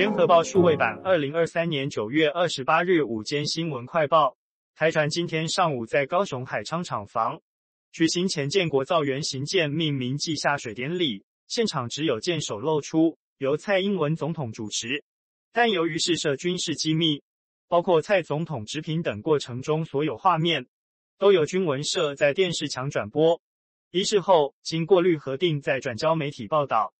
联合报数位版，二零二三年九月二十八日午间新闻快报：台船今天上午在高雄海昌厂房举行前建国造原型舰命名暨下水典礼，现场只有舰首露出，由蔡英文总统主持。但由于是涉军事机密，包括蔡总统执凭等过程中所有画面，都有军文社在电视墙转播。仪式后经过滤核定，再转交媒体报道。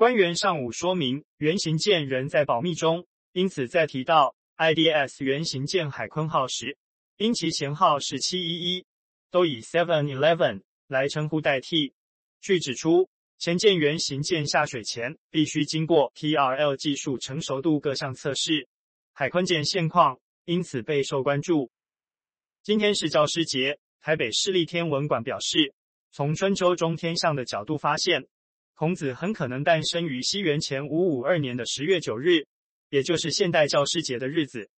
官员上午说明，原型舰仍在保密中，因此在提到 IDS 原型舰海鲲号时，因其舷号是七一一，都以 Seven Eleven 来称呼代替。据指出，前舰原型舰下水前必须经过 TRL 技术成熟度各项测试。海鲲舰现况因此备受关注。今天是教师节，台北市立天文馆表示，从春秋中天象的角度发现。孔子很可能诞生于西元前五五二年的十月九日，也就是现代教师节的日子。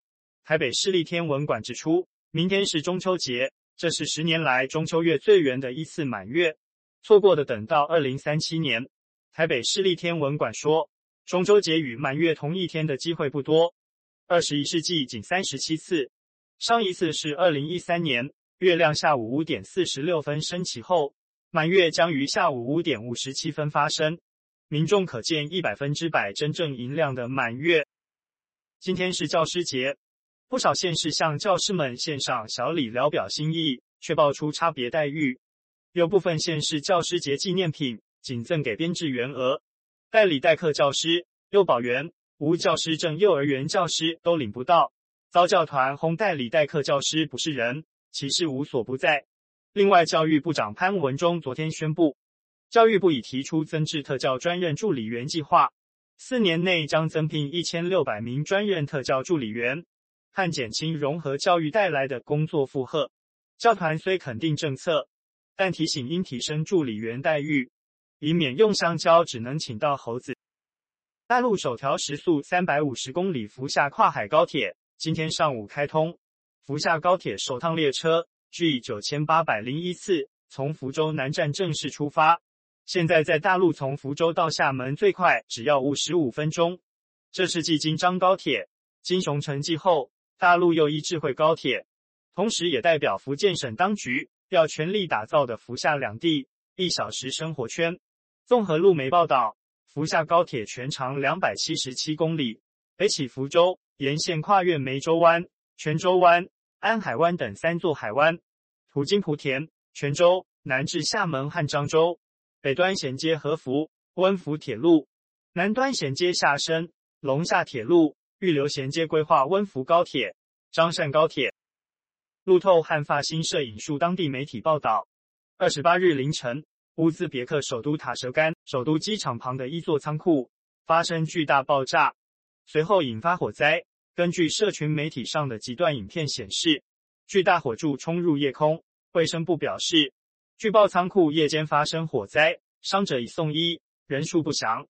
台北市立天文馆指出，明天是中秋节，这是十年来中秋月最圆的一次满月，错过的等到二零三七年。台北市立天文馆说，中秋节与满月同一天的机会不多，二十一世纪仅三十七次，上一次是二零一三年，月亮下午五点四十六分升起后。满月将于下午五点五十七分发生，民众可见一百分之百真正银亮的满月。今天是教师节，不少县市向教师们献上小礼聊表心意，却爆出差别待遇。有部分县市教师节纪念品仅赠给编制员额，代理代课教师、幼保员、无教师证幼儿园教师都领不到，遭教团轰代理代课教师不是人，歧视无所不在。另外，教育部长潘文忠昨天宣布，教育部已提出增至特教专任助理员计划，四年内将增聘一千六百名专任特教助理员，和减轻融合教育带来的工作负荷。教团虽肯定政策，但提醒应提升助理员待遇，以免用香蕉只能请到猴子。大陆首条时速三百五十公里福厦跨海高铁今天上午开通，福厦高铁首趟列车。G 九千八百零一次从福州南站正式出发，现在在大陆从福州到厦门最快只要五十五分钟。这是继京张高铁、京雄城际后，大陆又一智慧高铁，同时也代表福建省当局要全力打造的福厦两地一小时生活圈。综合路媒报道，福厦高铁全长两百七十七公里，北起福州，沿线跨越湄洲湾、泉州湾。安海湾等三座海湾，途经莆田、泉州，南至厦门和漳州，北端衔接合福、温福铁路，南端衔接厦深、龙厦铁路，预留衔接规划温福高铁、张善高铁。路透和法新社引述当地媒体报道，二十八日凌晨，乌兹别克首都塔什干首都机场旁的一座仓库发生巨大爆炸，随后引发火灾。根据社群媒体上的几段影片显示，巨大火柱冲入夜空。卫生部表示，据报仓库夜间发生火灾，伤者已送医，人数不详。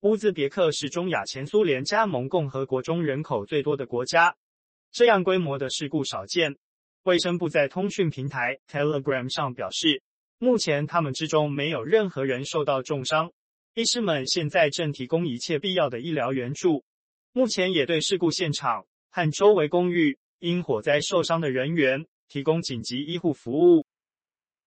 乌兹别克是中亚前苏联加盟共和国中人口最多的国家，这样规模的事故少见。卫生部在通讯平台 Telegram 上表示，目前他们之中没有任何人受到重伤，医师们现在正提供一切必要的医疗援助。目前也对事故现场和周围公寓因火灾受伤的人员提供紧急医护服务。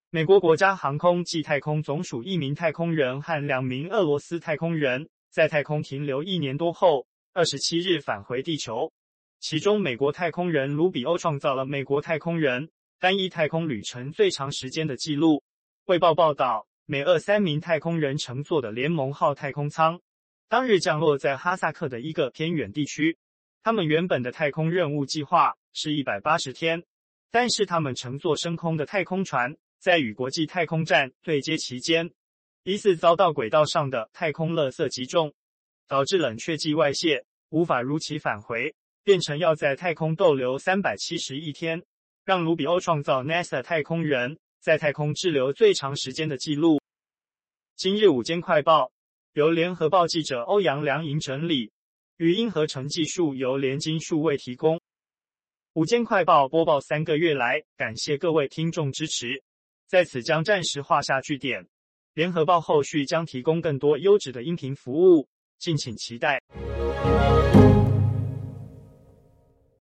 美国国家航空暨太空总署一名太空人和两名俄罗斯太空人在太空停留一年多后，二十七日返回地球。其中，美国太空人卢比欧创造了美国太空人单一太空旅程最长时间的纪录。卫报报道，美俄三名太空人乘坐的联盟号太空舱。当日降落在哈萨克的一个偏远地区，他们原本的太空任务计划是一百八十天，但是他们乘坐升空的太空船，在与国际太空站对接期间，疑似遭到轨道上的太空垃圾击中，导致冷却剂外泄，无法如期返回，变成要在太空逗留三百七十一天，让卢比欧创造 NASA 太空人在太空滞留最长时间的记录。今日午间快报。由联合报记者欧阳良莹整理，语音合成技术由联金数位提供。午间快报播报三个月来，感谢各位听众支持，在此将暂时画下句点。联合报后续将提供更多优质的音频服务，敬请期待。